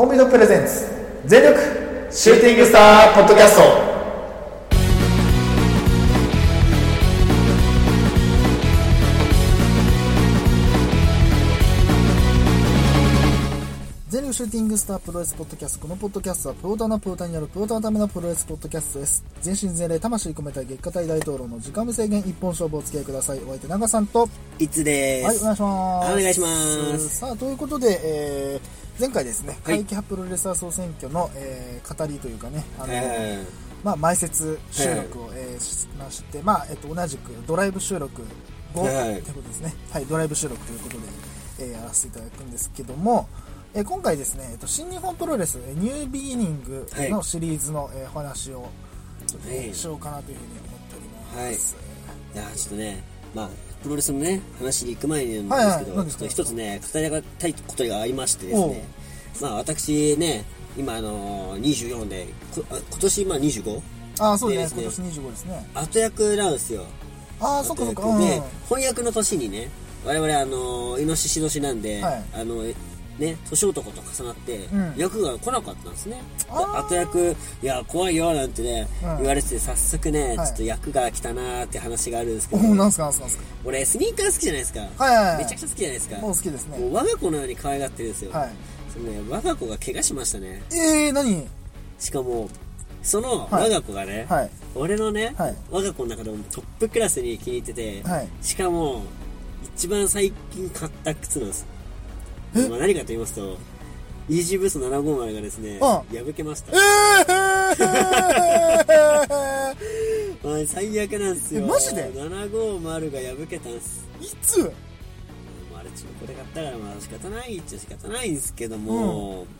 コンビのプレゼンツ全力シューティングスターポッドキャスト全力シューティングスタープロレスポッドキャストこのポッドキャストはプローターのプローターによるプローターのためのプロレスポッドキャストです全身全霊魂込めた月下大大統領の時間無制限一本勝負お付き合いくださいお相手長さんといつではい、お。願いします。お願いしますさあ、ということで、えー、前回ですね、はい。会期派プロレスラー総選挙の、えー、語りというかね、あの、えまあ、前説収録を、えー。しまして、まあ、えっと、同じくドライブ収録後、はい。ということですね。はい、ドライブ収録ということで、えーやらせていただくんですけども、えー今回ですね、えっと、新日本プロレス、えーニュービギニングのシリーズの、えーお話を、ちょっとねはい。しようかなというふうに思っております。い。や、ちょっとね、まあ、プロレスのね、話に行く前にはいはいなんですけど、何ですかちょっと一つね、語りたいことがありましてですね、まあ、私ね、今、あのー、24で、今年、まあ、25? ああ、そうですね、ね今年25ですね。後役なんですよ。ああ、そっかそっか。うん、翻訳の年にね、我々、あのー、イノシシ年なんで、はいあの、ね、年男と重なって、うん役が来なかったんですね。であー後役、いや、怖いよ、なんてね、うん言われてて、早速ね、はいちょっと役が来たなーって話があるんですけど、なんすかなんすか。俺、スニーカー好きじゃないですか。はい。めちゃくちゃ好きじゃないですか。もう好きですねも。う我が子のように可愛がってるんですよ。はい。そのね、我が子が怪我しましたね。えー、何？しかも、そのはい我が子がね、はい。俺のね、はい我が子の中でもトップクラスに気に入ってて、はい。しかも、一番最近買った靴なんです。え？まあ、何かと言いますと、イージーブースト750がですね、うん破けました。え まあ、最悪なんですよ。えマジで ?750 が破けたんです。ー、いつ？まあ、あれ中古で買ったからまあ仕方ないっちゃ仕方ないんですけども、い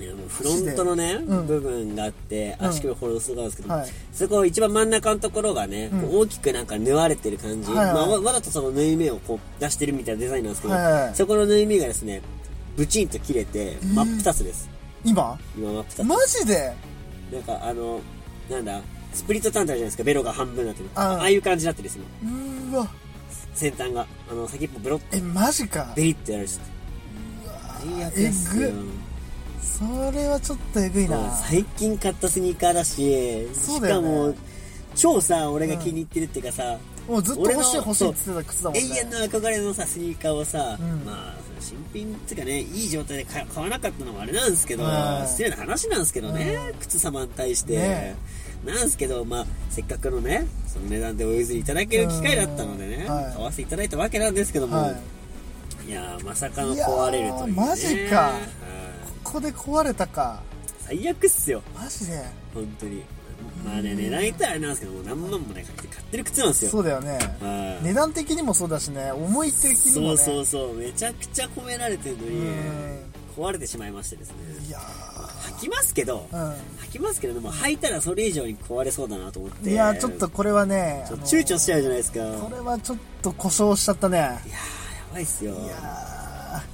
やもうフロントのね、うん。部分があってうん。足首ホロスがあるんですけど、はい。そこ一番真ん中のところがね、うん。大きくなんか縫われてる感じ、はいはい。まあ、わわざとその縫い目をこう出してるみたいなデザインなんですけど、はいはいそこの縫い目がですねブチンと切れてー。真っ二つです、今？今真っ二つ。マジで？なんかあのなんだスプリットターンってあるじゃないですか。ベロが半分になってるあー。ああいう感じになってるんですよ。うーわ。先端が。あの先っぽブロッえ、マジか。ベリってやるし。最悪ですよ。えそれはちょっとえぐいな。最近買ったスニーカーだし、しそうだよねかも、超さ、俺が気に入ってるっていうかさ、もうずっと欲しい欲しいって言ってた靴だもんね。永遠の憧れのさ、スニーカーをさ、うんまあ、新品っていうかね、いい状態で買買わなかったのもあれなんですけど、はい失礼な話なんですけどね、うん靴様に対して。ねなんですけど、まあ、せっかくのね、その値段でお譲りいただける機会だったのでね、うんはい買わせていただいたわけなんですけども、はい。い、やーまさかの壊れるという、ね。マジかはいここで壊れたか。最悪っすよ。マジで。本当にまあね値段言ったらあれなんですけどもう何万もね買って買ってる靴なんですよそうだよね。はい値段的にもそうだしね、思い的にもね。そうそうそうめちゃくちゃ込められてるのにうん壊れてしまいましてですねいや履きますけどー履きますけれども履いたらそれ以上に壊れそうだなと思ってうん。いやー、ちょっとこれはね、ちょあの躊躇しちゃうじゃないですかいやこれはちょっと故障しちゃったね。ーやばいっすよいや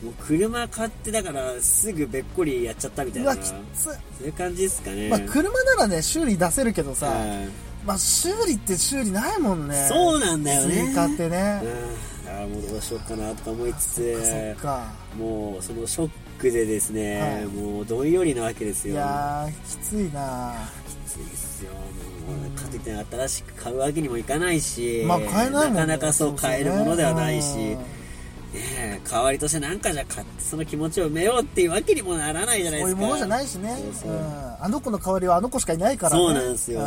もう車買ってだからすぐべっこりやっちゃったみたー、いうなわ、きつ。い。そういう感じですかね。まあ、車ならね、修理出せるけどさ、はいまあ、修理って修理ないもんね。そうなんだよね。スニーカーってね。うん。あーもうどうしようかなとか思いつそっつか。もうそのショックでですね、はい。もうどんよりなわけですいよやー、きついな。きついですよ。もうかといって新しく買うわけにもいかないし、まあ、買えないもんね。なかなかそう買えるものではないし、うんねえ代わりとしてなんかじゃ買ってその気持ちを埋めようっていうわけにもならないじゃないですか。そういうものじゃないしね。そうそうう。ん。あの子の代わりはあの子しかいないからね。そうなんですよ。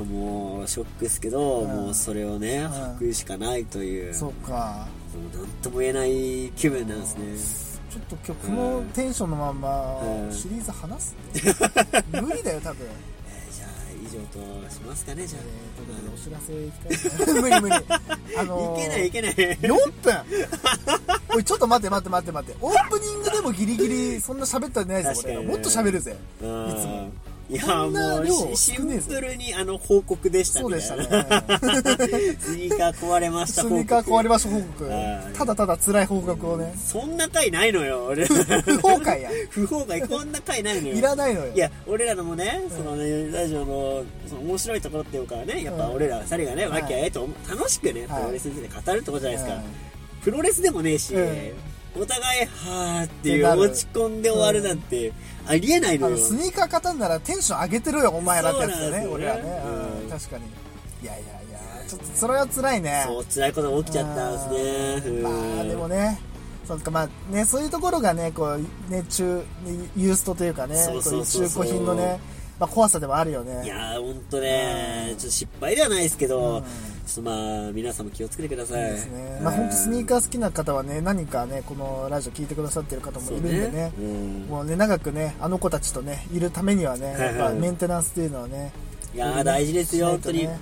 うもうショックですけど、うん。もうそれをねん。履くしかないという、んそうか。もうなんとも言えない気分なんですね。ちょっと今日このテンションのまんまうん。シリーズ話す？無理だよ、多分。上としますかねじゃあ、えーということでお知らせいきたいですね 無理無理。あのーいけないいけない4分？おい、ちょっと待って待って待って待って。オープニングでもギリギリそんな喋ったんないぞ、俺。確かにねもっと喋るぜ。いいつも。いやもうシンプルにあの報告でしたそうでしたなね。スニーカー壊れました スニーカー壊れました報告。はい。ただただ辛い報告をね。そんな回ないのよ俺。不法会や。不法外こんな回ないのよ。いらないのよ。いや俺らのもねそのねラジオのその面白いところっていうかねやっぱ俺ら二人がねはい。和気あいあいと楽しくねプはい。ロレスについて語るってことじゃないですか。はいプロレスでもねえしうん。お互い、はーっていう落ち込んで終わるなんて、ありえないのよ。スニーカー買ったんならテンション上げてるよ、お前らってやつだね、俺はね。うんうん確かに。いやいやいや、ちょっとそれは辛いね。そう、辛いことが起きちゃったんですね。うんまあでもね、そうかまあね、そういうところがね、こう、ね、中、ユーストというかね、そう中古品のね、まあ怖さでもあるよね。いやー、ほんとね、ちょっと失敗ではないですけど、うんちょっとまあ、皆さんも気をつけてください。ですね。まあ本当スニーカー好きな方はね、何かね、このラジオ聞いてくださってる方もいるんでね。うんもうね、長くね、あの子たちとね、いるためにはね、やっぱメンテナンスっていうのはね、いやー、大事ですよ、しない本当にとね。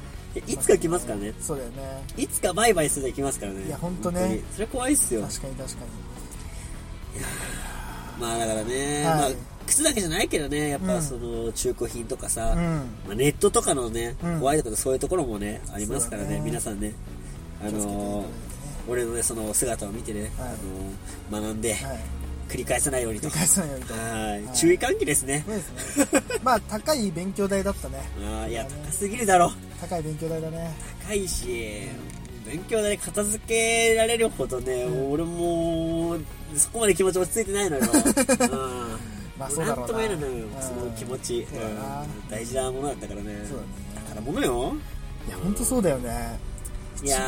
いつか来ますからね。そうだよね。いつかバイバイするで来ますからね。いやほんとね本にそれ怖いっすよ。確かに確かまあだからね、はいまあ、靴だけじゃないけどね、やっうんぱその中古品とかさ。まあ、ネットとかのね、うん怖いところそういうところもね、ありますからね、皆さんね。あの俺のね、その姿を見てね、はいあのー学んで、はい。繰り返さないようにと。はいはい注意喚起ですね。まあ、高い勉強代だったね。あーいや、高すぎるだろ。高い勉強代だね。高いし、勉強で片付けられるほどね、俺もう、そこまで気持ち落ち着いてないのよ。うんまあそうだろうなとも言えないのその気持ち。大事なものだったからね。そうだね宝物よ。いや、ほんとそうだよね。いや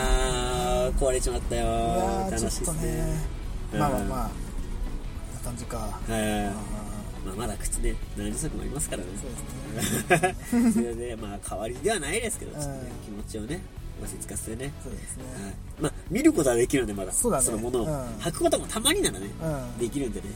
ー、壊れちまったよいや楽ー、ちょっとしいですねね。。うんまあまあまあ、な感じか。はい。あまあ、まだ靴ね、何足もありますからね。ーそうですね。それで、まあ、代わりではないですけど、ちょっとねうん気持ちをね、落ち着かせてね。そうですね。はいまあ、見ることはできるんで、まだ。そのものを。うん履くこともたまにならね、うん。できるんでね。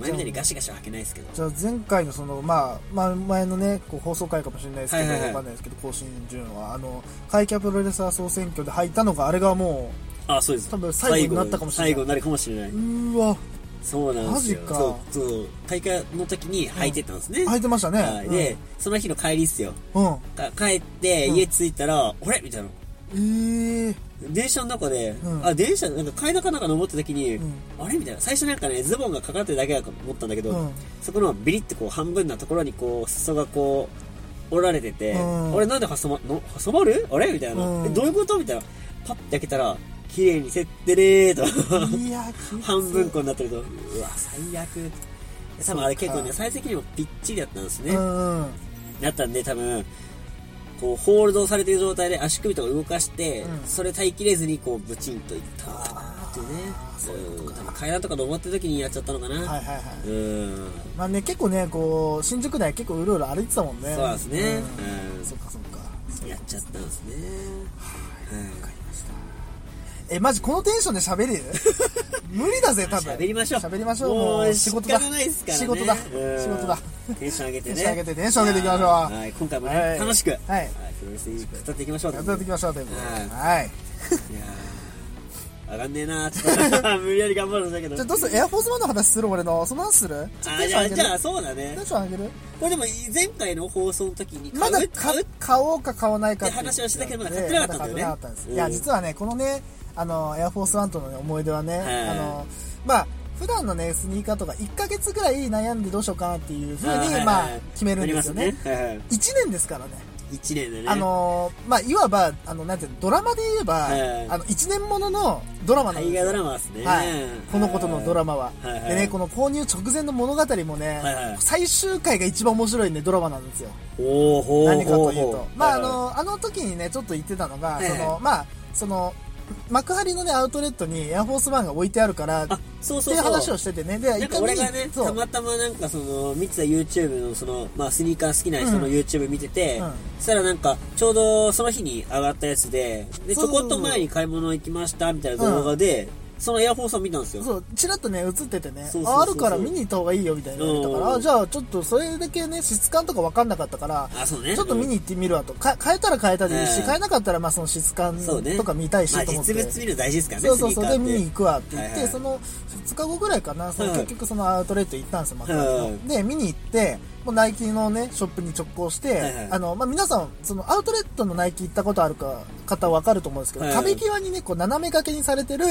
前みたいにガシガシは履けないですけど。じゃあ前回のその、まあ、まあ、前のね、こう放送回かもしれないですけど、はいはいはいわかんないですけど、更新順は、あの、会キャプロレスラー総選挙で入ったのが、あれがもあ、そうです。多分最後になったかもしれない最後になるかもしれない。う、わ、そうなんですよ。マジかそう、そう。大会の時に履いてたんですね。入ってましたね。はい。で、その日の帰りっすよ。うん。帰って、うん家着いたら、あれみたいな。えー、電車の中で、うんあ、電車、なんか階段かなんか登った時に、うんあれみたいな。最初なんかね、ズボンがかかってるだけだと思ったんだけど、うんそこのビリってこう半分なところにこう、裾がこう、折られてて、うんあれなんで挟ま、の挟まるあれみたいな、うんえ。どういうことみたいな。パッて開けたら、綺麗にせってれーと。いや、半分こになってると、うわ、最悪。多分あれ結構ね、最適にもぴっちりだったんですね。だったんで多分、こう、ホールドされてる状態で足首とか動かして、うんそれ耐えきれずにこう、ブチンといったのかなっていうね。そういう多分階段とか登ってる時にやっちゃったのかな。はいはいはい。うん。まあね、結構ね、こう、新宿内結構うろうろ歩いてたもんね。そうですね。うんうんそっかそっか。やっちゃったんですね。わかりました。え、マジこのテンションで喋れる？無理だぜ、多分。喋りましょう。喋りましょう。もう仕事だ。仕事だ。うん仕事だ。テンション上げてね。テンション上げてテンション上げていきましょうはい、今回もね、はい楽しく、はいプロレス語っていきましょう。やっていきましょうということで。ははい。いやー上がんねえなーちょっと無理やり頑張るんだけど。じゃあどうする？エアフォースワンの話する俺の？その話するあーじゃあ、じゃあ、そうだねテン。ション上げる？これでも、前回の放送の時にまだ買買う？買おうか買わないかって話をしてたけどまだ買ってなかったんだよね買ってなかったんです。うんいや、実はね、このね、あの、エアフォースワンとのね、思い出はね、はいあの、まあ、普段のね、スニーカーとか1ヶ月ぐらい悩んでどうしようかなっていうふうに、はいはいはいまあ、決めるんですよね。ね。はいはい1年ですからね。一年でね。あのーまあ、いわば、あの、なんていうの、ドラマで言えば、はいあの、1年もののドラマなんですよ。大河ドラマですね。はい。このことのドラマは。はいはいでね、この購入直前の物語もね、はいはい最終回が一番面白いね、ドラマなんですよ。おーほー何かというと。まあ、あの、あの時にね、ちょっと言ってたのが、その、まあ、その、幕張のね、アウトレットにエアフォースワンが置いてあるから、あ、そうってそう。そう。いう話をしててね。で、なんか俺がね、たまたまなんかその、見てた YouTube のその、まあスニーカー好きな人のうん。YouTube 見てて、うん。そしたらなんか、ちょうどその日に上がったやつで、で、ちょこっと前に買い物行きましたみたいな動画で、そのエアフォースを見たんですよ。そう、ちらっとね、映っててね、そうそうそうそうああるから見に行った方がいいよみたいな言われたから、じゃあちょっとそれだけね、質感とか分かんなかったから、ね。ちょっと見に行ってみるわと。か変えたら変えたでいいし、うん変えなかったらまあその質感。とか見たいしまあと思って。実物見るの大事ですからね、そうそうそう。で、見に行くわって言って、はいはいその2日後ぐらいかな、そのはい結局そのアウトレット行ったんですよ、幕張のはいで、見に行って、もうナイキのね、ショップに直行して、はいはい。あの、まあ、皆さん、そのアウトレットのナイキ行ったことあるか、方わかると思うんですけど、はい。はい壁際にね、こう斜め掛けにされてる、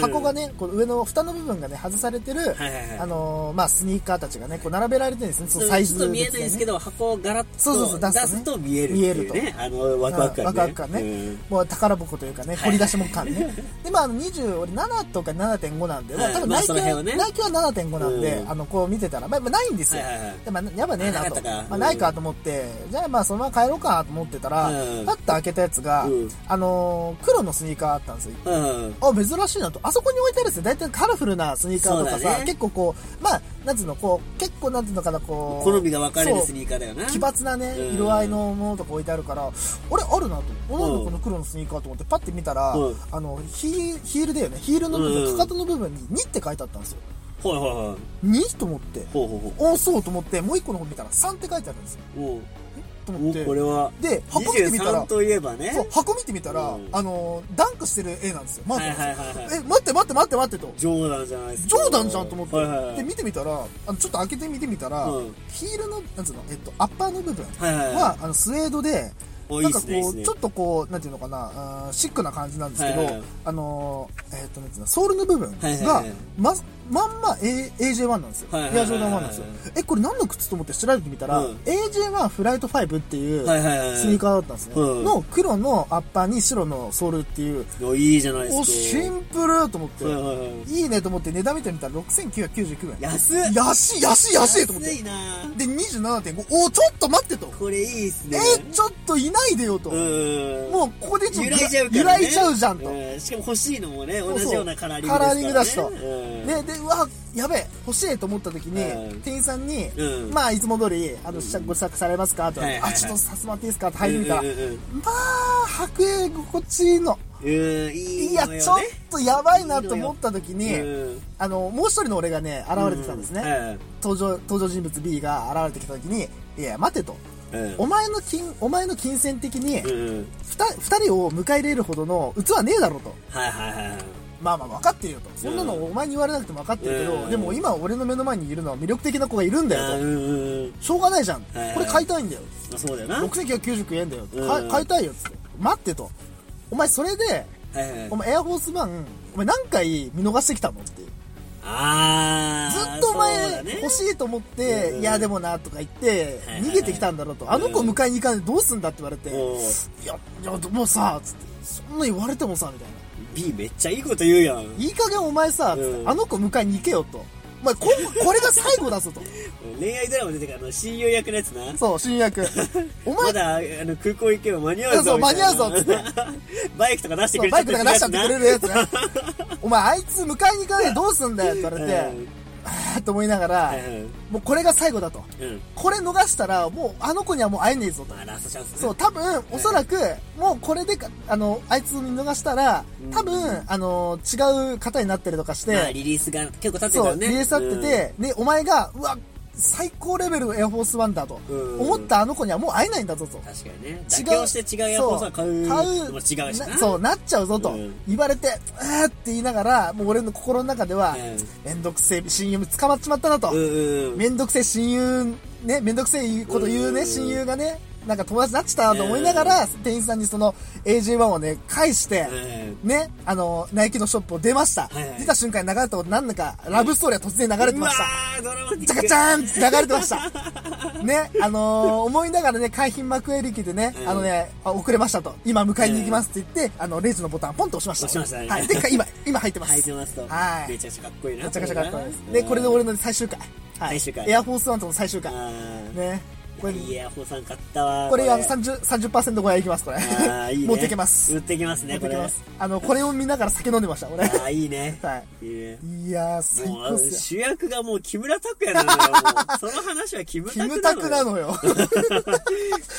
箱がね、こう上の蓋の部分がね、外されてる、はいはいはい。あのーまあ、スニーカーたちがね、こう並べられてるんですね、そのサイズちょっと見えないんですけど、ど、箱をガラッそうそうそうと出すとねと見えるっていう見えね。あの、ワクワク感ね。ワクワク感ね。うん。もう宝箱というかね、掘り出しも感ね。で、まあ、あの、20、俺7とか7.5なんで、まあ、多分ナイキは、その辺はね。ナイキは7.5なんで、うん。あの、こう見てたら、まあ、まあないんですよ。はいはいはい。でまあ、やっぱねえなと。まあ、うんないかと思って、じゃあまあ、そのまま帰ろうかと思ってたら、うんパッと開けたやつが、うんあのー黒のスニーカーあったんですよ。うん。あ、珍しいなと。あそこに置いてあるやつ大体カラフルなスニーカーとかさ、ね結構こう、まあ、なんつうの、こう、結構なんつうのかな、こう。好みが分かれるスニーカーだよな。奇抜なね、うん色合いのものとか置いてあるから、俺あるなと。俺なんうんだこの黒のスニーカーと思ってパッて見たら、うんあの、ヒーヒールだよね。ヒールの部分、うんかかとの部分に2って書いてあったんですよ。はいはいはい。2と思って。ほうほうほおそうと思って、もう1個の方見たら3って書いてあるんですよ。う。おうと思って。おこれは。で、箱見てみたら23、といえばね。そう箱見てみたら、うんあの、ダンクしてる絵なんですよ。マークえ、待って待って待って待ってと。ジョーダンじゃないですジか。ョーダンじゃんと思って、はいはいはい。で見てみたらあのちょっと開けてみてみたら、うんヒールのなんつうの、えっと、アッパーの部分はいはいはいは、あのスウェードでなんかこすねいいねうちょっとこうなんていうのかなシックな感じなんですけど、はいはいはいあのーえっとなんていうのソールの部分はいはいがはいままんま A- AJ1 なんですよ、エアジョーダン1なんですよ。えこれ何の靴と思って調べてみたら、うん。AJ1 フライト5っていう。スニーカーだったんですね、うん。の黒のアッパーに白のソールっていう。おいいじゃないですか。おシンプルと思って、はいはいねと思って値段見てみたら6999円。安っ。安い安い安いと思って。安いな。で27.5おちょっと待ってと。これいいっすね。えちょっといないでよと、うん。もうここでちょっと揺らいじゃうじゃうじゃんと、うん。しかも欲しいのもね、同じようなカラーリングですから、ね。カラーリングだしと。うん。ででうわやべえ欲しいと思った時に、うん。店員さんに、うん。まあいつも通りあの試着ご試着されますか？と、はいはいはい。あちょっとさせてもらっていいですか？って入り見たら、まあ履く心地いいの。うん、いやちょっとやばいなと思った時にうん。あのもう一人の俺がね現れてきたんですね、うん。登場登場人物 B が現れてきた時にいや待てと。うん。お前の金お前の金銭的に二二人を迎え入れるほどの器ねえだろうと。はいはいはいはい。まあまあ分かってるよと。そんなのお前に言われなくても分かってるけど、うん。でも今俺の目の前にいるのは魅力的な子がいるんだよと。しょうがないじゃん、はいはいこれ買いたいんだよ。まあそうだよな。はい6999円だよ、うん。か買いたいよっつって。待ってと。お前それではい。お前エアフォースワンお前何回見逃してきたのって。あー。ずっとお前欲しいと思って、うんいやでもなとか言ってはいはいはい。逃げてきたんだろうと、あの子迎えに行かないでどうすんだって言われて、おういや、いや、もうさ、つって、そんな言われてもさ、みたいな。B めっちゃいいこと言うやん。いい加減お前さ、うんあの子迎えに行けよと。お前こ、これが最後だぞと。恋愛ドラマ出てからあの親友役のやつな。そう、新役。お前、まだ、あの、空港行けば間に合うぞ。そうみたいな間に合うぞ バイクとか出してくそうれバイクとか出しちゃってくれるるやつね。お前、あいつ迎えに行かないでどうすんだよって言われて、あーと思いながらもうこれが最後だと。うん。これ逃したら、もうあの子にはもう会えねえぞと。まあ、ね。そう、多分、おそらく、もうこれでか、あの、あいつ見逃したら、多分、あの、違う方になってるとかして、まあ、リリースが結構経ってるかそう、らね。リリースあってて、で、お前が、うわ、最高レベルのエアフォースワンだとうん思ったあの子にはもう会えないんだぞと。確かにね。違う妥協して違うエアフォースは買う。買う違うしな。そう、なっちゃうぞとうん言われて、うーって言いながら、もう俺の心の中ではうん、めんどくせえ親友に捕まっちまったなとう。んうん。めんどくせえ親友、ね、めんどくせえこと言うね、うん親友がね、なんか友達になっちゃったと思いながら、店員さんにその AJ1 をね、返して、うんね、あの、ナイキのショップを出ました。出た瞬間に流れたこと何だか、ラブストーリーが突然流れてました。チャカチャーンって流れてました。ね、あのー思いながらね、海浜幕営力でね、うんあのね、あ遅れましたと。今迎えに行きますって言って、あの、レジのボタンポンと押しました。押しましたねはい。で、今、今入ってます。履いてますと。はいめちゃくちゃかっこいいな。めちゃくちゃかっこいいです。で、これで俺の最終回。はい。最終回エアフォースワンとの最終回。ね。これ、いいエアフォーさん買ったわ。これ、あの、30、30%超えいきます、これ。あーいいね。持ってきます。持ってきますね、これ。持ってきます。あの、これを見ながら酒飲んでました、俺。あーいいね。はいいね。い。いやー、最高っすよ。主役がもう木村拓哉なのよ。もう その話はキムキタクムタクなのよ。のよ。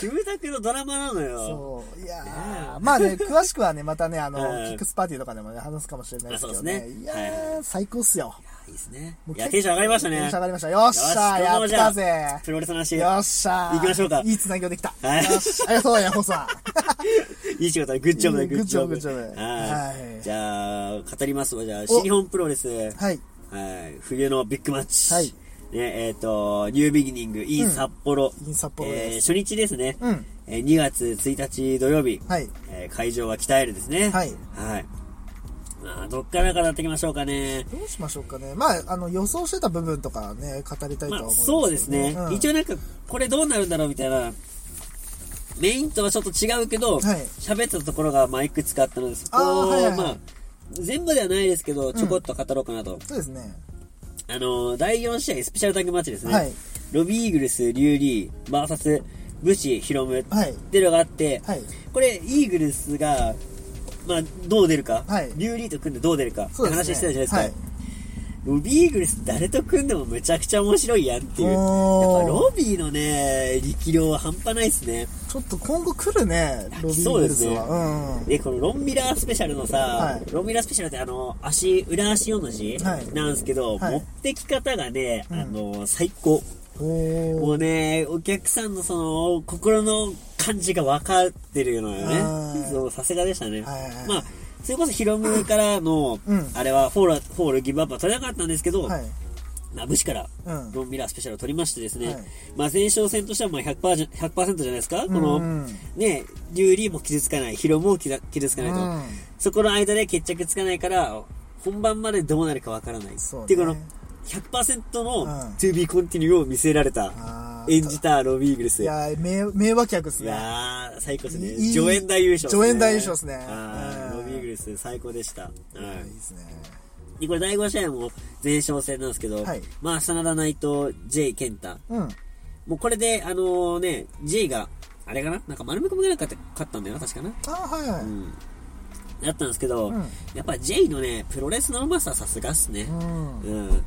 キムタクのドラマなのよ。そう。いやねー、まあね、詳しくはね、またね、あの、うんキックスパーティーとかでもね、話すかもしれないですけどね。あそうですねいやはいー、最高っすよ。いいですねいや、テンション上がりましたね。テンション上がりました。よっしゃー、やったぜ。プロレスの話。よっしゃー。行きましょうかいいつなぎができた。はいよし、ありがとう、ヤホーさん。いい仕事だ、グッジョブだ、うんグッジョブ。グッジョブははいい。じゃあ、語りますわ。じゃあ、新日本プロレス。はい。はい。冬のビッグマッチ。はい。ね、えっ、と、ニュービギニング in 札幌。in 札幌え初日ですね。うん。えー2月1日土曜日。はい。えー会場は北エルですね。はい。はい。まあ、どっからからやっていきましょうかね。どうしましょうかね。まあ、あの、予想してた部分とかね、語りたいと思うんですけど、そうですね。うん一応なんか、これどうなるんだろうみたいな、メインとはちょっと違うけど、はい喋ってたところが、まあ、いくつかあったので、そこはいはいはいまあ、全部ではないですけど、ちょこっと語ろうかなと。そうですね。あの、第4試合、スペシャルタッグマッチですね。はいロビーイーグルス、リュウリー、バーサス、ブシ、ヒロムっはい。ていうのがあって、はい。これ、イーグルスが、まあ、どう出るか、はいリュウリーと組んでどう出るかって。話してたじゃないですか。はい。ロビーグルス誰と組んでもめちゃくちゃ面白いやんっていう。やっぱロビーのね、力量は半端ないですね。ちょっと今後来るね、ロビーそうですね。うんうん。で、このロンミラースペシャルのさ、はいロンミラースペシャルってあの、足、裏足4の字はいなんですけど、はい持ってき方がね、うんあの、最高。おもうー。ね、お客さんのその、心の感じが分かってるのよはいね。さすがでしたね。まあ、それこそヒロムからの、うんあれはフォール、フォールギブアップは取れなかったんですけど、はい。まあ、武士から、うん。ロンミラースペシャルを取りましてですね、はいまあ前哨戦としてはまあ 100%, じゃ100%じゃないですか、このうんね、リュウリーも傷つかない、ヒロムも傷傷つかないと、うんそこの間で決着つかないから、本番までどうなるかわからない。っていうこの100%のうん To be continue を見せられた、演じたロビーイーグルス。いやー、名、名脇役ですいね。やー、最高ですね。いい助演大優勝ね。助演大優勝ですねロビーイーグルス最高でした。はいいいですね。で、これ第5試合も前哨戦なんですけど、はいまあ、真田内藤、J 健太。うん。もうこれで、あのね、J が、あれかな？なんか丸め込みぐらい勝って勝ったんだよな、確かな？あーはいはい。うん。だったんですけど、うんやっぱ J のね、プロレスのうまさはさすがっすね。うん。うん。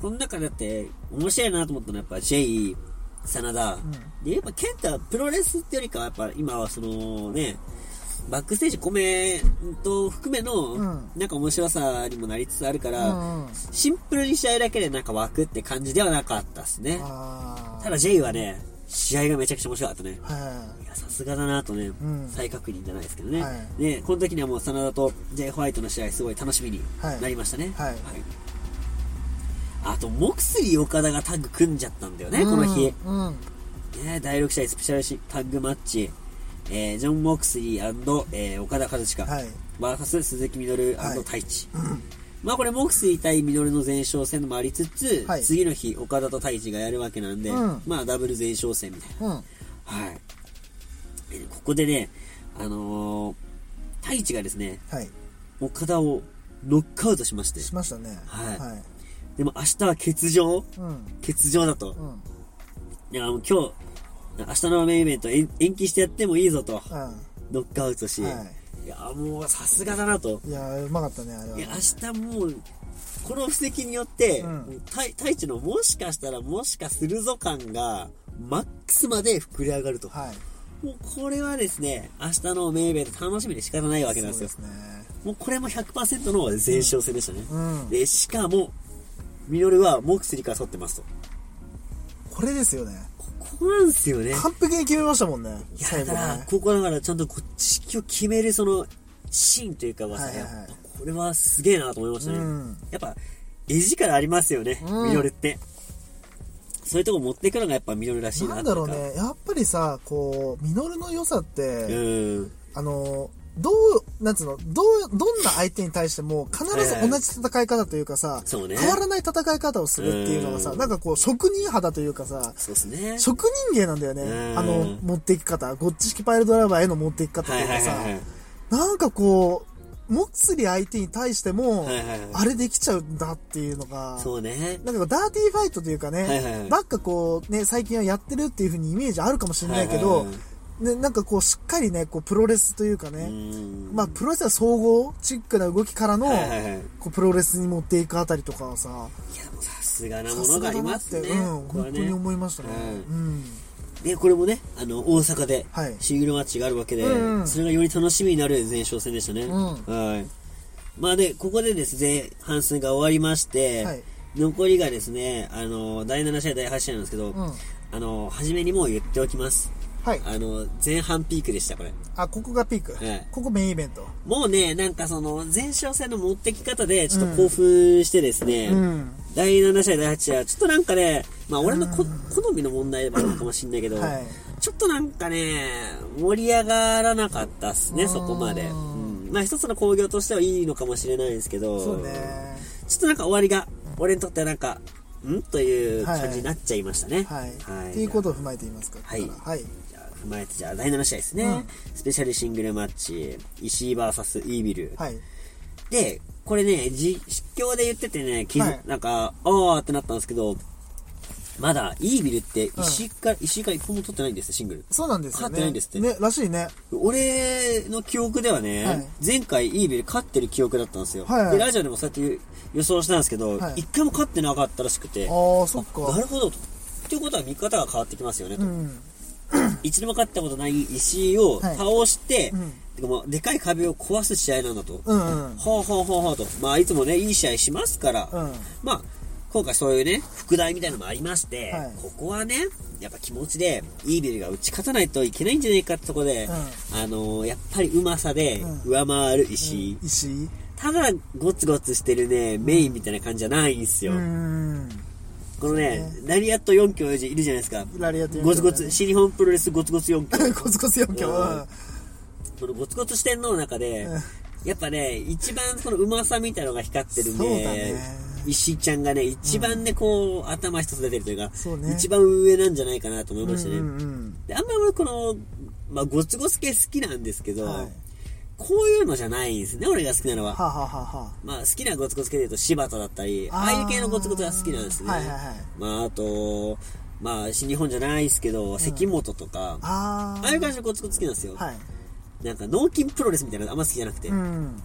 この中だって、面白いなと思ったのはやっぱ J、真田。で、やっぱ健太はプロレスってよりかは、やっぱ今はそのね、バックステージコメント含めの、うんなんか面白さにもなりつつあるから、うんうんシンプルに試合だけでなんか湧くって感じではなかったっすね。ただ J はね、試合がめちゃくちゃ面白かったね。はいや、さすがだなとね、ん再確認じゃないですけどね。はいね、この時にはもう真田と J ホワイトの試合すごい楽しみにはいなりましたね。はいあと、モクスリー岡田がタッグ組んじゃったんだよね、この日。うん。うんね、第6試合スペシャルシタッグマッチ、えージョン・モクスリー、えー岡田和親、はい。バーサス鈴木みのるはい太一。まあこれ、モクスリー対ミノルの前哨戦もありつつ、はい次の日、岡田と太一がやるわけなんで、うんまあダブル前哨戦みたいな。うん。はい。えーここでね、あのー、太一がですね、はい。岡田をノックアウトしまして、しましたね。はいはい。でも明日は欠場？うん。欠場だと。うん。いや、もう今日、明日のメインイベント延延期してやってもいいぞと、うノックアウトし、、はいや、もうさすがだなと。ん。いやー、うまかったね、あれは。いや、明日もう、この布石によって、うん太太一のもしかしたらもしかするぞ感が、マックスまで膨れ上がると。はい。もうこれはですね、明日のメインイベント楽しみで仕方ないわけなんですよ。ね。もうこれも100%の前哨戦でしたね。うん。で、しかも、ミノルはモクスリから沿ってますと。これですよね。ここなんですよね。完璧に決めましたもんね。いや、だから、ね。ここだからちゃんとこう、指揮を決めるその、シーンというかはさ、はいはいはいやっぱこれはすげえなと思いましたね。うんやっぱ、絵力ありますよね、うんミノルって。そういうとこ持っていくのがやっぱミノルらしいななんだろうね。やっぱりさ、こう、ミノルの良さって、うん。あの、どう、なんつうの、どう、どんな相手に対しても必ず同じ戦い方というかさ、そうね変わらない戦い方をするっていうのがさ、うんなんかこう、職人肌というかさ、そうですね。職人芸なんだよね。うんあの、持っていき方。ゴッチ式パイルドライバーへの持っていき方とはいいうかさ、はいはいはい。なんかこう、モッツリ相手に対しても、はいはいはいあれできちゃうんだっていうのが、そうね。なんかダーティーファイトというかね、はいはいはいばっかこうね、最近はやってるっていう風にイメージあるかもしれないけど、はいはいはいね、なんかこうしっかりね、こうプロレスというかね、うんまあプロレスは総合チックな動きからの、こうプロレスに持っていくあたりとかはさ、や、もうさすがなものがありますね。うん、これは本当に思いましたね。ううん。で、これもね、あの、大阪ではい、シングルマッチがあるわけで、うんそれがより楽しみになる前哨戦でしたね。んはい。まあで、ここでですね、半数が終わりまして、はい残りがですね、あの、第7試合、第8試合なんですけど、うんあの、初めにもう言っておきます。はい。あの、前半ピークでした、これ。あ、ここがピーク。はいここメインイベント。もうね、なんかその、前哨戦の持ってき方で、ちょっと興奮してですね、うん。第7試合、第8試合、ちょっとなんかね、まあ俺のこ好みの問題もあるかもしんないけど、はい。ちょっとなんかね、盛り上がらなかったっすね、うんそこまで。うん。まあ一つの興行としてはいいのかもしれないですけど、そうね。ちょっとなんか終わりが、俺にとってはなんか、ん？という感じになっちゃいましたね。はい。はい。っていうことを踏まえていますかはいはい。踏まえて、じゃあ、第7試合ですね。うんスペシャルシングルマッチ、石井 VS イービル。はい。で、これね、実況で言っててね、気づ、はいなんか、あーってなったんですけど、まだ、イービルって石井から、石井から一本も取ってないんですよ、シングル。そうなんですよね。勝ってないんですってね、らしいね。俺の記憶ではね、はい前回イービル勝ってる記憶だったんですよ。はいはいで、ラジオでもそうやって予想したんですけど、一、はい回も勝ってなかったらしくて、ああ、そっか。なるほどと。っていうことは見方が変わってきますよね、と。うん。一度も勝ったことない石井をはい倒して、うんてかもうでかい壁を壊す試合なんだと。うんうん。ほうほうほうほうと。まあ、いつもね、いい試合しますから、うん。まあ、今回そういうね、副題みたいなのもありまして、はいここはね、やっぱ気持ちで、イービルが打ち勝たないといけないんじゃないかってとこで、あのーやっぱりうまさでうん上回る石井。石井？ただ、ゴツゴツしてるね、メインみたいな感じじゃないんですよ。うん。このねラリアット4強いるじゃないですか。ラリアット4強ねゴツゴツ、新日本プロレスゴツゴツ4強。コツコツ4強。うんこのゴツゴツ四天王の中で、うんやっぱね、一番そのうまさみたいなのが光ってるそうだねね、石井ちゃんがね、一番ね、こう、頭一つ出てるというか、そうね一番上なんじゃないかなと思いうんましたね。うんうん。であんまり俺この、まあ、ゴツゴツ系好きなんですけど、はい。こういうのじゃないんですね、俺が好きなのは。はあ、はあはあはまあ、好きなゴツゴツ系で言うと柴田だったり、あーああいう系のゴツゴツが好きなんですね。はいはいはいまあ、あと、まあ、新日本じゃないですけど、関本とか、あ。ああ。ああいう感じのゴツゴツ好きなんですよ。はい。なんか、脳筋プロレスみたいなのあんま好きじゃなくて、うん。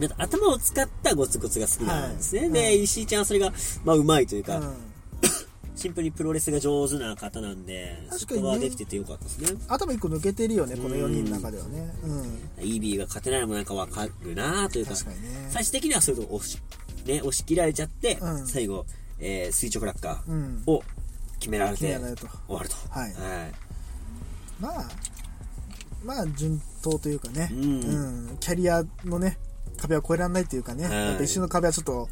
なんか頭を使ったゴツゴツが好きなんですね。はいで、石井ちゃんはそれが、まあ、うまいというか、うんシンプルにプロレスが上手な方なんで、そ確かにねこはできててよかったですね。頭一個抜けてるよね、この4人の中ではね。うん。イービーが勝てないのもなんかわかるなというか、確かにね。最終的にはそれと押し、ね、押し切られちゃって、うん最後、えー、垂直落下うん。を決められて、決められると終わると。はいはい。まあ、まあ、順当というかね、ううんん、キャリアのね、壁は越えられないっていうかね、はいやっぱ一緒の壁はちょっと、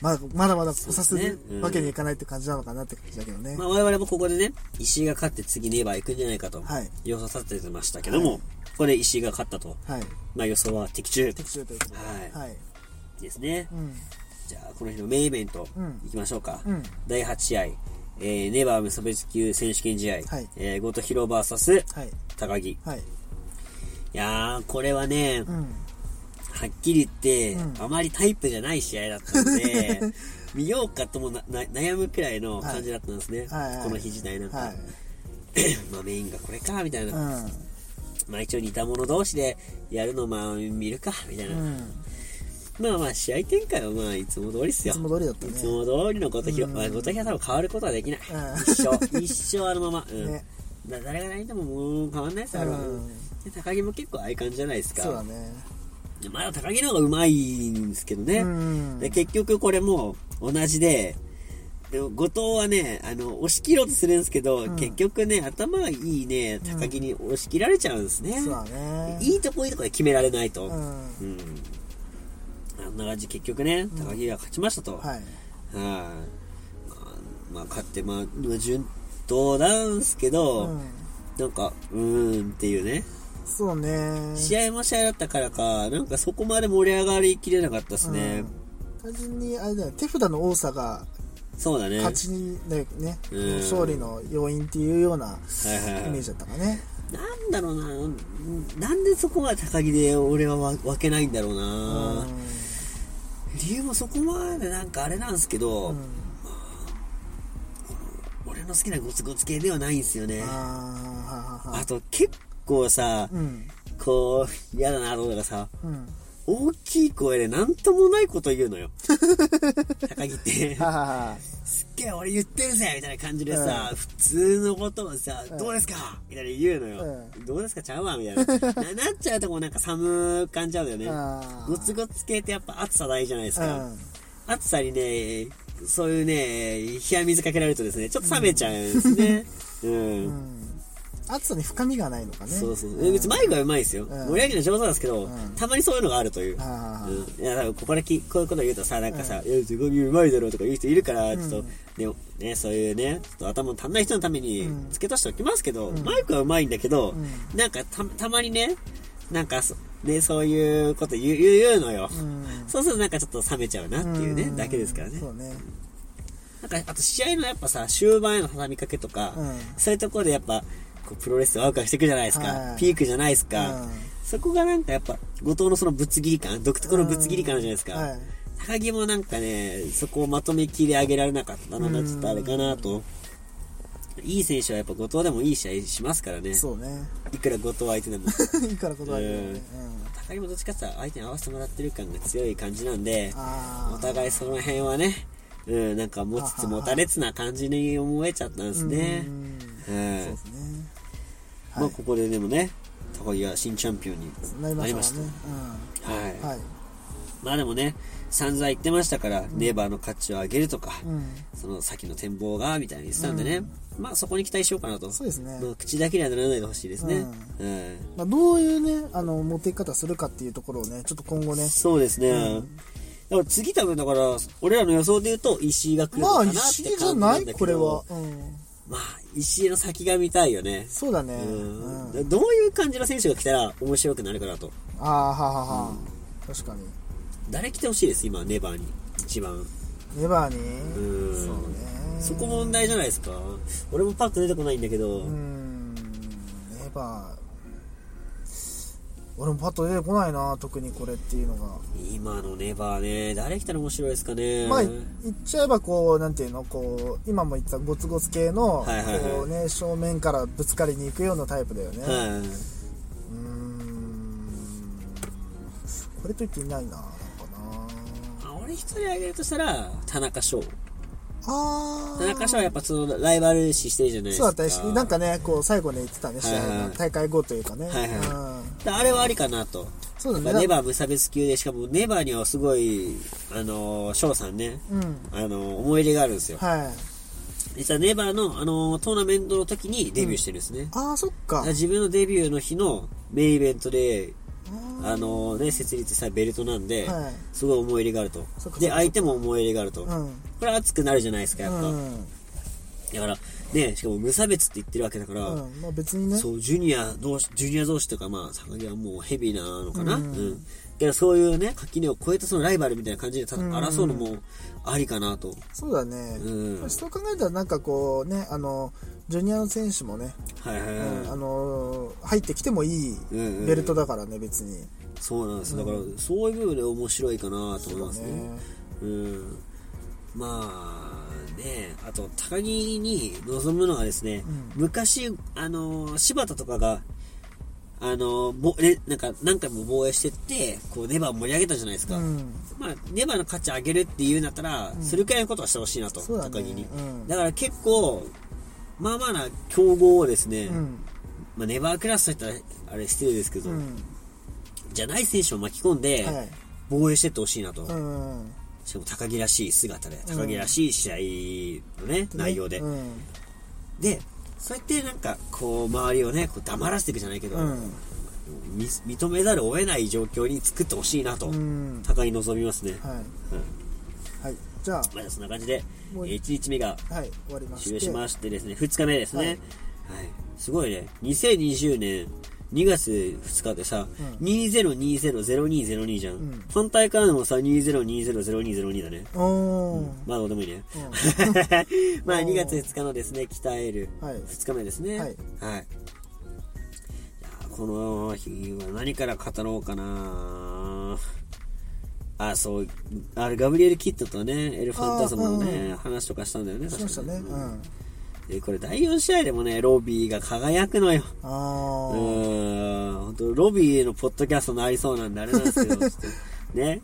まだまだまだ越させるわけにはいかないって感じなのかなって感じだけどね。まあ、我々もここでね、石井が勝って次ネイバー行くんじゃないかとはい予想させてましたけども、はいここで石井が勝ったと。はい。まあ予想は的中的中ということで。はいはい。ですね。うん。じゃあ、この日のメインイベント、うん行きましょうか。うん第8試合、えー、ネバー無差別級選手権試合、はいえー、ゴトヒロ VS はい。高木。いはい。やー、これはね、うん。はっきり言って、うんあまりタイプじゃない試合だったので、見ようかともなな悩むくらいの感じだったんですね。はいはいこの日時代なんか。はい。まあメインがこれか、みたいな。うん。まあ一応似た者同士でやるのまあ見るか、みたいな。うん。まあまあ試合展開はまあいつも通りっすよ。いつも通りだったねいつも通りのことひろ、うんまあ、ことひろさんは変わることはできない。うん一生、一生あのまま。うん。ねだ誰が何でももう変わんないですよ、あれはうんで高木も結構ああいう感じじゃないですか。そうだね。でまだ高木の方がうまいんですけどね。うんで結局これも同じで、でも後藤はね、あの、押し切ろうとするんですけど、うん結局ね、頭がいいね、高木に押し切られちゃうんですね。そうだね。いいとこいいとこで決められないと。ううん。ん。あんな感じ結局ね、高木が勝ちましたと。はい。はい、まあ、まあ、勝って、まあ、まあ順当なんですけど、うん。なんか、うーんっていうね。そうね。試合も試合だったからか、なんかそこまで盛り上がりきれなかったですね。単純に、あれだよ、手札の多さがそうだね。勝ちに、ね、ねうん勝利の要因っていうようなはいはいはいイメージだったかね。なんだろうな、なんでそこまで高木で俺はわ分けないんだろうな。理由もそこまでなんかあれなんですけど、うん。俺の好きなゴツゴツ系ではないんですよね。あと結構さ、うん。こう、嫌だなと思うのがさ、うん。大きい声でなんともないこと言うのよ。高木って。すっげえ俺言ってるぜみたいな感じでさ、普通のことをさ、うんどうですか？みたいな言うのよ。うどうですか？ちゃうわみたいな。ななっちゃうとこうなんか寒感じちゃうんだよね。あーゴツゴツ系ってやっぱ暑さ大事じゃないですか。うん。暑さにね、そういうね、冷や水かけられるとですね、ちょっと冷めちゃうんですね。うん。うん。暑さに深みがないのかね。そうそう。え別にマイクはうまいですよ。うん。盛り上げるの上手なんですけど、うん。たまにそういうのがあるという。あうん、いや、多分ここできこういうこと言うとさ、なんかさ、いや、すごいうまいだろうとか言う人いるから、ちょっと、うん。ね、ね、そういうね、ちょっと頭の足んない人のためにうん。付け足しておきますけど、うん。マイクはうまいんだけど、うなんかた、たまにね、なんかそ、ね、そういうこと言う言う言うのよ。うん。そうするとなんかちょっと冷めちゃうなっていうね、ん。だけですからね。そうね。なんか、あと試合のやっぱさ、終盤への畳みかけとか、うん。そういうところでやっぱ、こうプロレスワークしていくじゃないですか。はいピークじゃないですか。うんそこがなんかやっぱ、後藤のそのぶつ切り感、独特のぶつ切り感じゃないですか。はい高木もなんかね、そこをまとめきり上げられなかったのがちょっとあれかなと。いい選手はやっぱ後藤でもいい試合しますからね。そうねいくら後藤相手でも。いいからことは言うよね高木もどっちかって相手に合わせてもらってる感が強い感じなんで、お互いその辺はね、うん、なんか持ちつ持たれつな感じに思えちゃったんですねう。んうんそうですねまあここででもね、高木が新チャンピオンになりました。したねはい。うんはいまあでもね、散々言ってましたから、ネバーの価値を上げるとか、うんその先の展望が、みたいに言ってたんでね、まあそこに期待しようかなと。そうですねまあ口だけにはならないでほしいですね。うんうんまあ、どういうね、あの、持っていき方するかっていうところをね、ちょっと今後ね、そうですね。だから次多分だから、俺らの予想で言うと、石井が来るのまあ、かなって石井じゃ感じななんいだけど、これは。うん。まあ、石井の先が見たいよね。そうだね。ううんん。どういう感じの選手が来たら面白くなるかなと。ああ、ははは。確かに。誰来てほしいです、今、ネバーに。一番。ネバーに？うんそうね。そこ問題じゃないですか。俺もパッと出てこないんだけど、うん。ネバー。俺もパッと出てこないな、特にこれっていうのが。今のネバーね、誰来たら面白いですかね。まあ、言っちゃえばこう、なんていうの、こう、今も言ったゴツゴツ系の、はいはいはいこうね、正面からぶつかりに行くようなタイプだよね。はい。うーんこれといっていないな、なんかな。あ俺一人挙げるとしたら、田中翔。あー。田中翔はやっぱそのライバル視してるじゃないですか。そうだったし、なんかね、こう、最後ね、言ってたね、試合はいはいの大会後というかね。はいはいうん。あれはありかなと。そうだね。まあネバー無差別級で、しかもネバーにはすごい、あの、翔さんね、うん。あの、思い入れがあるんですよ。はい。実はネバーの、あの、トーナメントの時にデビューしてるんですね。あー、そっか。自分のデビューの日のメインイベントで、ああのね、設立したベルトなんで、はいすごい思い入れがあるとで、相手も思い入れがあると。ーうん。これは熱くなるじゃないですか、やっぱ。うん。だから、ね、しかも無差別って言ってるわけだから、うん。まあ別にね。そう、ジュニア同士、ジュニア同士とか、まあ、坂木はもうヘビーなのかな？ううんん。けど、そういうね、垣根を越えたそのライバルみたいな感じで争うのもありかなと。そうだね。うんそう考えたらなんかこうね、あの、ジュニアの選手もね、はいはいはい。うんあのー入ってきてもいいうんうんベルトだからね、別に。そうなんです。だから、そういう部分で面白いかなと思いますね。ね。うん。まあ、ね、あと、高木に望むのはですね、う昔、あの、柴田とかが、あの、ぼね、なんか、何回も防衛してって、こう、ネバー盛り上げたじゃないですか。うん。まあ、ネバーの価値上げるっていうんだったら、それくらいのことはしてほしいなと、高木に。うんだから結構、まあまあな競合をですね、うん。まあ、ネバークラスといったら、あれ失礼ですけど、うん。じゃない選手を巻き込んで、はい。防衛してってほしいなと。うん。しかも高木らしい姿で、高木らしい試合のね、内容で。うん。で、そうやってなんか、こう、周りをね、こう黙らせていくじゃないけど、認めざるを得ない状況に作ってほしいなと、うん。高木望みますね。はい。うんはい。じゃまあ、そんな感じで、もう1日目があ、はい、終わりまして。終了しましてですね、2日目ですね。ははいい。すごいね。2020年2月2日でさ、うん2020-0202じゃん。ん反対からもさ、2020-0202だね。おー。まあどうでもいいね。うん まあおー2月2日のですね、鍛えるはい2日目ですね。はいはい。この日は何から語ろうかなあ、そう、あれ、ガブリエル・キッドとね、エルファンタズムのあね、話とかしたんだよね、しましたね。確かにうん。で、これ第4試合でもね、ロビーが輝くのよ。あうー。ーん、本当ロビーのポッドキャストになりそうなんであれなんですけど、ちょっとね、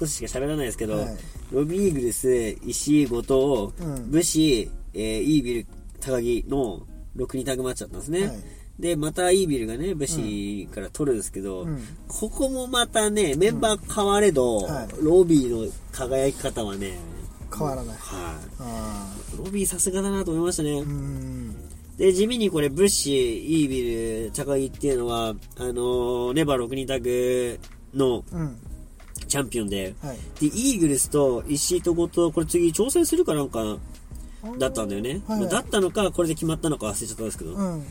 少ししか喋らないですけど、はい。ロビーイーグルス、石井、後藤、うん。武士、えーイービル、高木の6人タグマッチだったんですね。はい。で、またイービルがね、武士から取るんですけど、うん。ここもまたね、メンバー変われど、はい。ロビーの輝き方はね、変わらないはあい。ロビーさすがだなと思いましたね。で、地味にこれ、ブッシー、イービル、高木っていうのは、あのーネバー6人タグのうん。チャンピオンで、はい。で、イーグルスと石井と後藤、これ次挑戦するかなんか、だったんだよね。はいだったのか、これで決まったのか忘れちゃったんですけど。うん。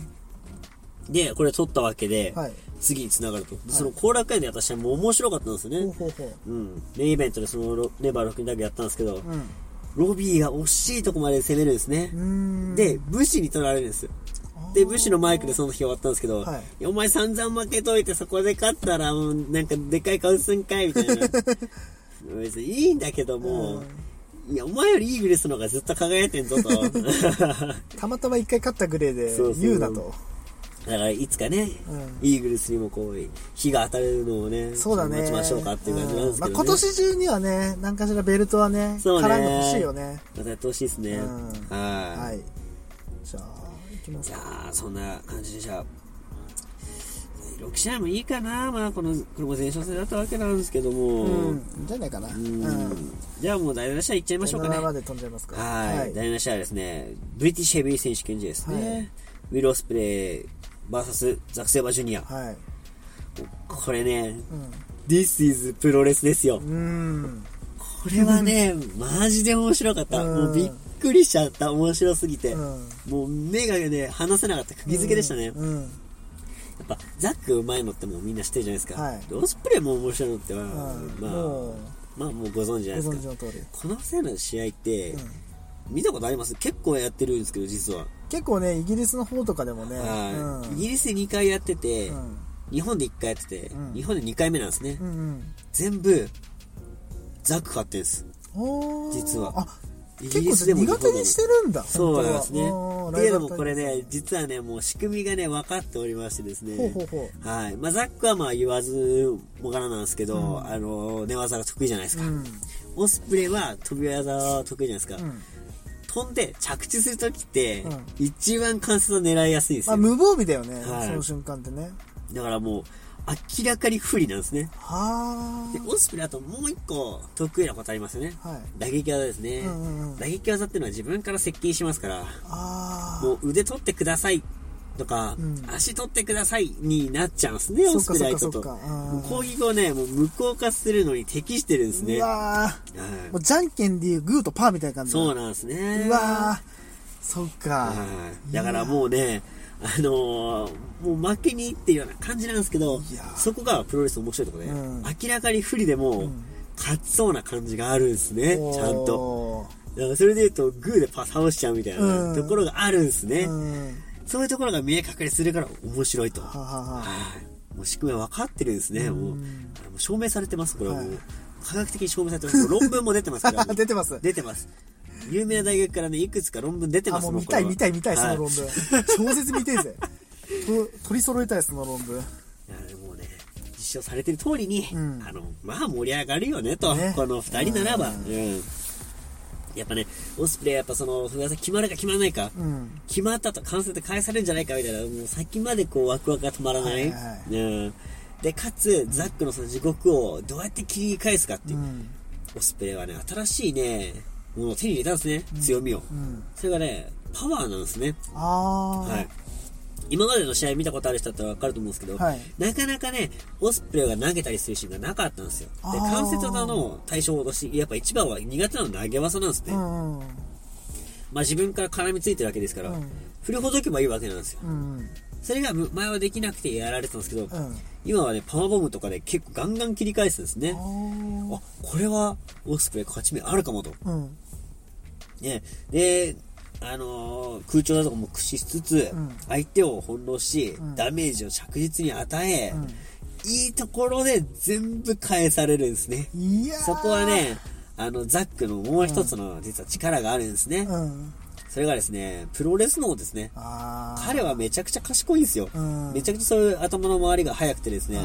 で、これ取ったわけで、はい。次に繋がると。でその後楽園で私はもう面白かったんですよね。ほうほうほう。うん。メインイベントでそのロネバー6人タグやったんですけど、うん。ロビーが惜しいとこまで攻めるんですね。で、武士に取られるんですよ。で、武士のマイクでその日終わったんですけど、はいお前散々負けといてそこで勝ったら、もうなんかでっかい顔すんかいみたいな。別にいいんだけども、いや、お前よりイーグルスの方がずっと輝いてんぞと。だ たまたま一回勝ったグレーでそうそう言うなと。から、いつかね、うんイーグルスにもこう、火が当たるのをね、そうだね。待ちましょうかっていう感じなんですけど、ねうんまあ、今年中にはね、何かしらベルトはね、そうね絡んでほしいよね。またやってほしいですね。うんはい。はい。じゃあ、行きますじゃか。あ、そんな感じでじゃあ、6試合もいいかな。まあ、この、これも前哨戦だったわけなんですけども。うん。いいんじゃないかな。ううんん。じゃあもう第7試合いっちゃいましょうかね。7まで飛んじゃいますか。はい。第7試合はですね、ブリティッシュヘビー選手権試合ですね。はいウィル・オスプレイ VS ザク・セイバージュニア。はい。これね、This is プロレスですよう。ん。うん。これはね、マジで面白かった。うんもうびっくりしちゃった。面白すぎて。うんもう目がね、離せなかった。釘付けでしたね。やうん。っぱ、ザックうまいのってもうみんな知ってるじゃないですか。はいでオスプレイも面白いのっては、うんまあ、もまあもうご存知じゃないですか。この二人の試合って、うん見たことあります？結構やってるんですけど、実は。結構ね、イギリスの方とかでもね、はい。うんイギリスで2回やってて、うん日本で1回やってて、うん日本で2回目なんですね。うんうん。全部、ザック買ってんです。実はあ、イ結構苦手にしてるんだ。そうなんですね。っていうのもこれね。ね、実はね、もう仕組みがね、分かっておりましてですね。はい。まあ、ザックはまあ言わずもがななんですけど、うんあの、寝技が得意じゃないですか。うん。オスプレイは飛び技は得意じゃないですか。うん。飛んで着地するときって、うん一一番関節を狙いやすいんですまあ、よ。無防備だよね、はいその瞬間ってね。だからもう、明らかに不利なんですね。はで、オスプレイあともう一個得意なことありますよね。あ。はい。打撃技ですね。うんうんうん打撃技っていうのは自分から接近しますから、あもう腕取ってくださいとか、うん足取ってくださいになっちゃうんですね、オスプレイ相手と。攻撃をね、もう無効化するのに適してるんですあ。ね。うわもうじゃんけんでいうグーとパーみたいな感じだそうなんですね。うわーそっか。はいだからもうね、あのーもう負けにいってるような感じなんですけどそこがプロレスの面白いところで、うん明らかに不利でも、ん勝ちそうな感じがあるんですね、ちゃんと。おだからそれで言うと、グーでパ倒しちゃうみたいなうんところがあるんですね。ーうん。そういうところが見え隠れするから面白いと。は。もう仕組みは分かってるんですね。もう、証明されてます、これはもう。はい科学的に証明されてます。論文も出てますから。出てます。出てます。有名な大学からね、いくつか論文出てあ、ますもう見たい見たい見たい、その論文。文。小説見てえぜ。と取り揃えたい、その論文。いやでもね、実証されてる通りに、うんあの、まあ盛り上がるよねと、ねこの二人ならば。ううん。やっぱね、オスプレイやっぱその、技決まるか決まらないか、うん。決まったと完成で返されるんじゃないかみたいな、もう先までこうワクワクが止まらない。はいはいはうん。で、かつ、ザックのその地獄をどうやって切り返すかっていうう。ん。オスプレイはね、新しいね、ものを手に入れたんですね、強みを。うん。それがね、パワーなんですね。はい。今までの試合見たことある人だったら分かると思うんですけど、はいなかなかね、オスプレイが投げたりするシーンがなかったんですよ。で、関節技の対象として、やっぱ一番は苦手なの投げ技なんですね。うんうん。まあ自分から絡みついてるわけですから、うん振りほどけばいいわけなんですよ。うん。それがむ前はできなくてやられてたんですけど、うん。今はね、パワーボムとかで結構ガンガン切り返すんですね。あこれはオスプレイ勝ち目あるかもと。うん。ね、で、あのー空調だとかも駆使しつつ、うん相手を翻弄し、んダメージを着実に与え、うんいいところで全部返されるんですね。そこは、ね、あの、ザックのもう一つの実は力があるんですね。うん。それがですね、プロレス脳ですね。彼はめちゃくちゃ賢いんですよ。うんめちゃくちゃそういう頭の回りが速くてですね、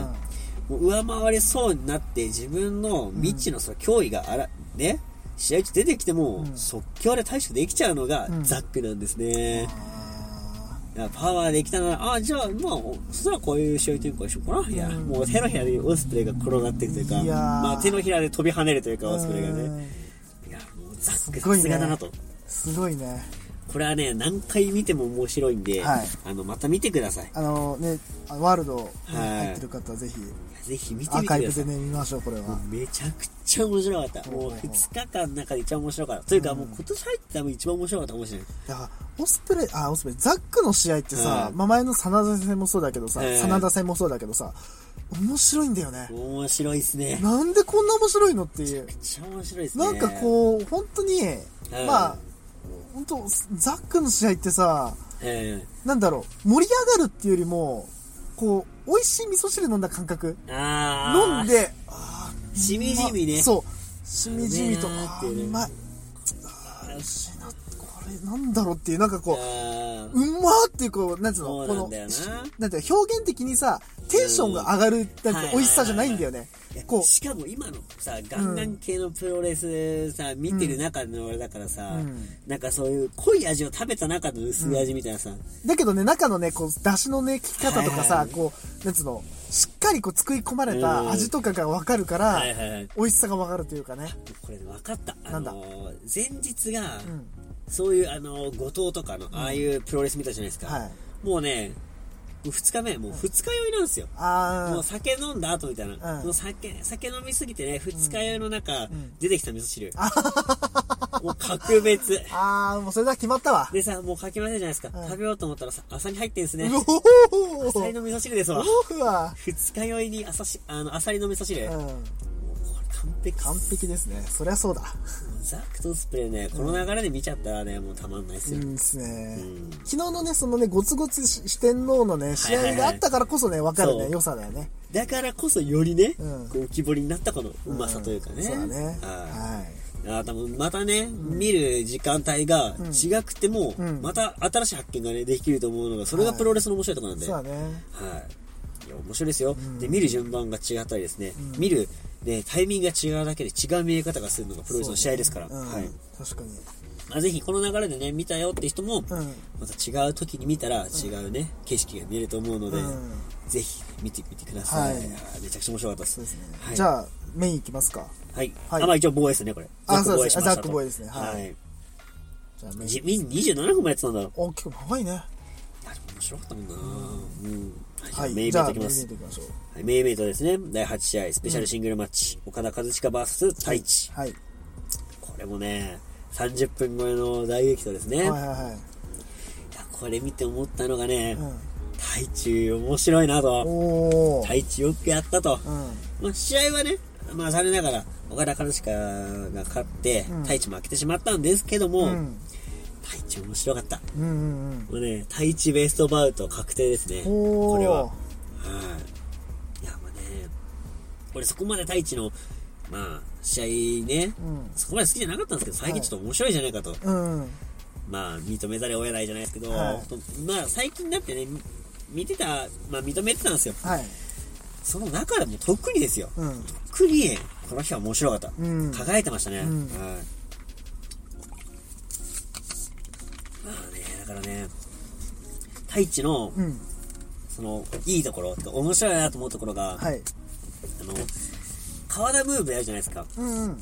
もう上回りそうになって自分の未知のその脅威があら、ね、試合中出てきても、即興で対処できちゃうのがんザックなんですね。あいやパワーできたなら、あ、じゃあ、まあ、そしたらこういう試合展開しようかな。いや、もう手のひらでオスプレイが転がっていくというか、まあ手のひらで飛び跳ねるというか、ーオスプレイがね。うんいや、もうザックさすがだなと。すごいね。これはね、何回見ても面白いんで、はいあの、また見てください。あのね、あワールド、入ってる方はぜひ、ぜひ見てアーみてください。カイブでね、見ましょう、これは。めちゃくちゃ面白かった。もううん2日間の中で一番面白かった。というか、もう今年入って多分一番面白かったかもしれない。だから、オスプレイ、あ、オスプレイ、ザックの試合ってさ、うんまあ前の真田戦もそうだけどさ、うん真田戦もそうだけどさ、面白いんだよね。面白いっすね。なんでこんな面白いのっていうめ。っちゃ面白いっすね。なんかこう、本当に、うんまあ、本当ザックの試合ってさ、えなんだろう、盛り上がるっていうよりも、こう、美味しい味噌汁飲んだ感覚。飲んで、しみじみね。そう。しみじみと、あーうま。いな。んだろうっていう、なんかこう、うまーっていう、こう、なんつうの、この、なんて表現的にさ、テンションが上がる、なんて美味しさじゃないんだよね。こう、しかも今のさ、ガンガン系のプロレスさ、見てる中の俺だからさ、うんなんかそういう濃い味を食べた中の薄い味みたいなさ、だけどね、中のね、こう、出汁のね、効き方とかさ、こう、なんつうの、しっかりこう、作り込まれた味とかがわかるから。美味しさがわかるというかね。これね、分かった。あなんだ？前日が、うん。そういう、あのー、後藤とかの、ああいうプロレス見たじゃないですか。はい。もうね、もう二日目、もう二日酔いなんですよ。もう酒飲んだ後みたいな。うんもう酒、酒飲みすぎてね、二日酔いの中、ん出てきた味噌汁。もう格別。あー、もうそれだ、決まったわ。でさ、もうかき混ぜるじゃないですか。うん食べようと思ったらさ、朝に入ってんすね。アサリの味噌汁ですわ。うわ二日酔いに朝し、あの、アサリの味噌汁。完璧。完璧ですね。そりゃそうだ。ザクとスプレーね、この流れで見ちゃったらね、もうたまんないっすよ。いいですね。うん昨日のね、そのね、ゴツゴツ四天王のね、試合があったからこそね、わかるね、良さだよね。だからこそよりね、うんこう浮き彫りになったこのうまさというかね。そうだね。は。はいあー多分またね、見る時間帯が違くても、うんまた新しい発見がね、できると思うのが、それがプロレスの面白いところなんい。で。そうだね。はい。いや、面白いですよ。で、見る順番が違ったりですね、見る、ね、タイミングが違うだけで違う見え方がするのがプロレスの試合ですから。うんはい。確かに。まあ、ぜひこの流れでね、見たよって人も、うん。また違う時に見たら違うね、景色が見えると思うので、うんぜひ見てみてください。はいやめちゃくちゃ面白かったです。ですね。はい、じゃあ、メインいきますか。はい。はいあ、まあ一応防衛ですね、これ。あそうですザック防衛ですねはいはい。じゃあメイン。じみ27分もやってたんだ。いや、でもお、結構長いね。面白かったもんなうん。はい。メインイベントいきます。はい、メインイベントですね。第8試合、スペシャルシングルマッチ。岡田和親 VS 太一。はい。これもね、30分超えの大激闘ですね。いはいはいはい。や、これ見て思ったのがね、うん。太一面白いなと。太一よくやったと。うん。まあ、試合はね、まあ、残念ながら、岡田和親が勝って、うん太一負けてしまったんですけども、うん。太一面白かった。うんうんもうね、太一ベストバウト確定ですね。これは。はい。いや、まあね、俺そこまで太一の、まあ、試合ね、うん。そこまで好きじゃなかったんですけど、最近ちょっと面白いじゃないかと。うん。まあ、認めざるを得ないじゃないですけど、はいまあ、最近だってね、み見てた、まあ、認めてたんですよ。はい。その中でも特にですよ。うん。特に、この日は面白かった。うん。輝いてましたね。うんはい。ね、太一の、うん。その、いいところ、てか面白いなと思うところが、はい。あの、川田ムーブやるじゃないですか。うんうん。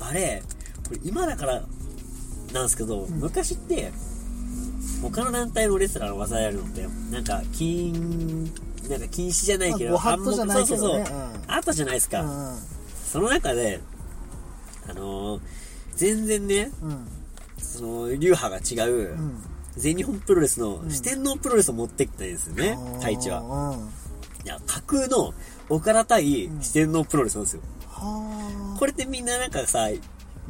あれ、これ今だからなんですけど、昔って、他の団体のレスラーの技やるのって、なんか、禁、なんか禁止じゃないけど、まあご法度じゃないけどねそうそうそううんあったじゃないですか。うんその中で、あのー全然ね、うん。その、流派が違う、うん。全日本プロレスのん四天王プロレスを持ってきたんですよね、太一は。は。いや、架空の岡田対四天王プロレスなんですよ。はこれってみんななんかさ、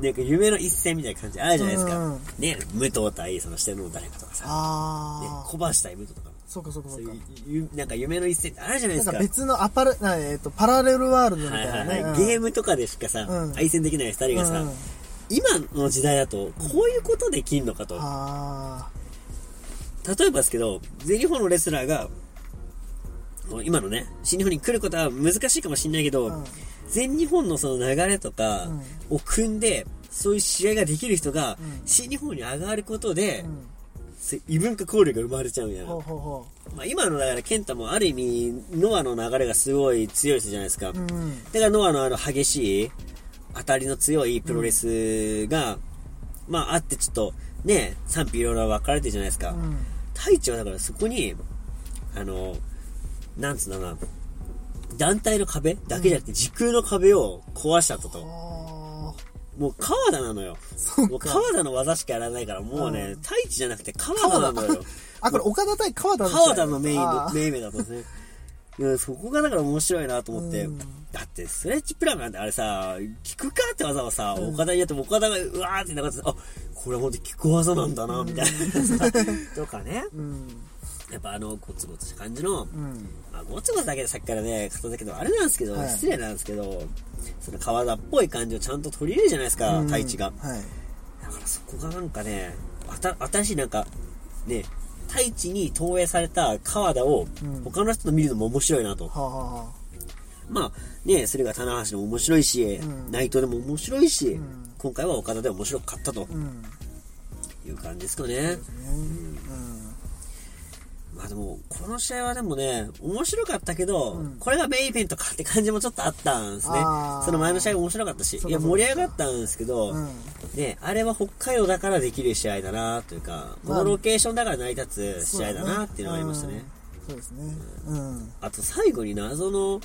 なんか夢の一戦みたいな感じあるじゃないですか。うんね、武藤対その四天王の誰かとかさ、ね、あ。小橋対武藤とか。そうかそうかそそううか。いうゆ、なんか夢の一戦ってあるじゃないでなんかすか。別のアパレ、なえっと、パラレルワールドみたはいいなね。はいはい。うんゲームとかでしかさ、うん対戦できない二人がさ、うん今の時代だと、こういうことできんのかと。あ例えばですけど、全日本のレスラーが、今のね、新日本に来ることは難しいかもしれないけど、うん全日本のその流れとかを組んで、そういう試合ができる人が、うん新日本に上がることで異文化交流が生まれちゃうみたいなまあ、今のだから、健太もある意味、ノアの流れがすごい強い人じゃないですか。う。うん。だからノアのあの激しい、当たりの強いプロレスが、まああってちょっと、ね、賛否いろいろ分かれてるじゃないですか。うん太一はだからそこに、あの、なんつうんだろうな、団体の壁だけじゃなくて時空の壁を壊したと。あもう川田なのよ。もう川田の技しかやらないから、もうね、うん太一じゃなくて川田なのよ。あ、これ岡田対川田川田のメインの、メインだったんですね。そこがだから面白いなと思って。うんだって、ストレッチプラグなんてあれさ、聞くかって技をさ、うん岡田にやっても岡田がうわーってなんかあ、これほんと聞く技なんだな、みたいなさ、とかね。うん。やっぱあの、ゴツゴツした感じの、うん。まあ、ゴツゴツだけでさっきからね、片だけど、あれなんですけど、はい失礼なんですけど、その川田っぽい感じをちゃんと取り入れるじゃないですか、うん太一が。はい。だからそこがなんかね、あた、新しいなんか、ね、太一に投影された川田をうん。他の人と見るのも面白いなと。はあ、はあはまあね、それが棚橋でも面白いし、うん。内藤でも面白いし、ん。今回は岡田で面白かったと。いう感じですかね。ねまあでも、この試合はでもね、面白かったけど、うんこれがメインイベントかって感じもちょっとあったんですねあ。ーその前の試合面白かったし、かそうか盛り上がったんですけど、うん。ね、あれは北海道だからできる試合だなというか、こまあのロケーションだから成り立つ試合だなっていうのがありましたね。うんそうですね。うん。あと最後に謎の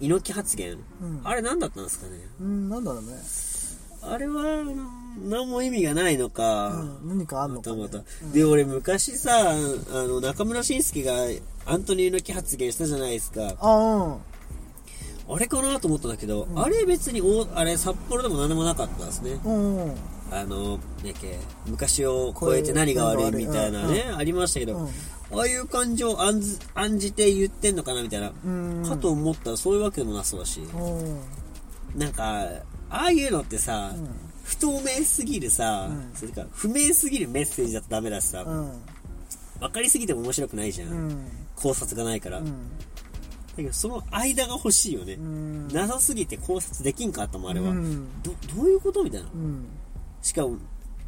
猪木発言、うんあれ何だったんですかね？うん、なんだろうね。あれは何も意味がないのか、うん。何かあんのか、ね。またまた、うんで俺昔さあの中村慎介がアントニー猪木発言したじゃないですかあ、うん。あれかなと思ったんだけど、んあれ別におあれ札幌でも何でもなかったんですねうん。うん。あのねけ昔を超えて何が悪いみたいなね、ありましたけど、うんああいう感情を案じて言ってんのかなみたいな、うん。かと思ったらそういうわけでもなそうだし、うん。なんかああいうのってさ、うん不透明すぎるさ、うんそれか不明すぎるメッセージだとダメだしさ、うん。分かりすぎても面白くないじゃん、うん。考察がないから、だうん。けどその間が欲しいよね、うん。なさすぎて考察できんかったもんあれは、うん。どどういうことみたいなうん。しかも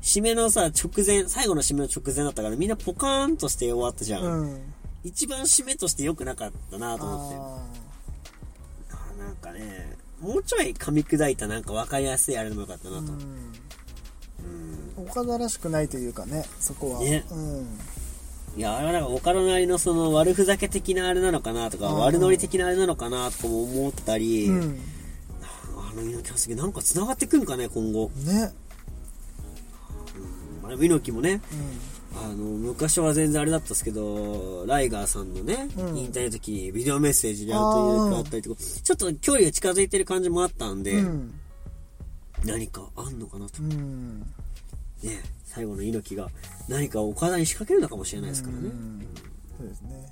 締めのさ直前最後の締めの直前だったからみんなポカーンとして終わったじゃん、うん。一番締めとして良くなかったなと思ってなんかねもうちょい噛み砕いたなんか分かりやすいあれでもよかったなと、ーううんん。岡田らしくないというかね、そこは。ねうん。いや、あれはなんか岡田なりのその悪ふざけ的なあれなのかなとか、うん悪ノリ的なあれなのかなとかも思ったり、うん。あの猪木発言なんか繋がってくんかね、今後。ね。まあ、猪木もね、うあの、昔は全然あれだったんですけど、ライガーさんのね、うん引退の時にビデオメッセージであるというかあったりとか、ちょっと距離が近づいてる感じもあったんで、ん。うん。何かあんのかなと。うん。ね、最後の猪木が何か岡田に仕掛けるのかもしれないですからね。うんそうですね。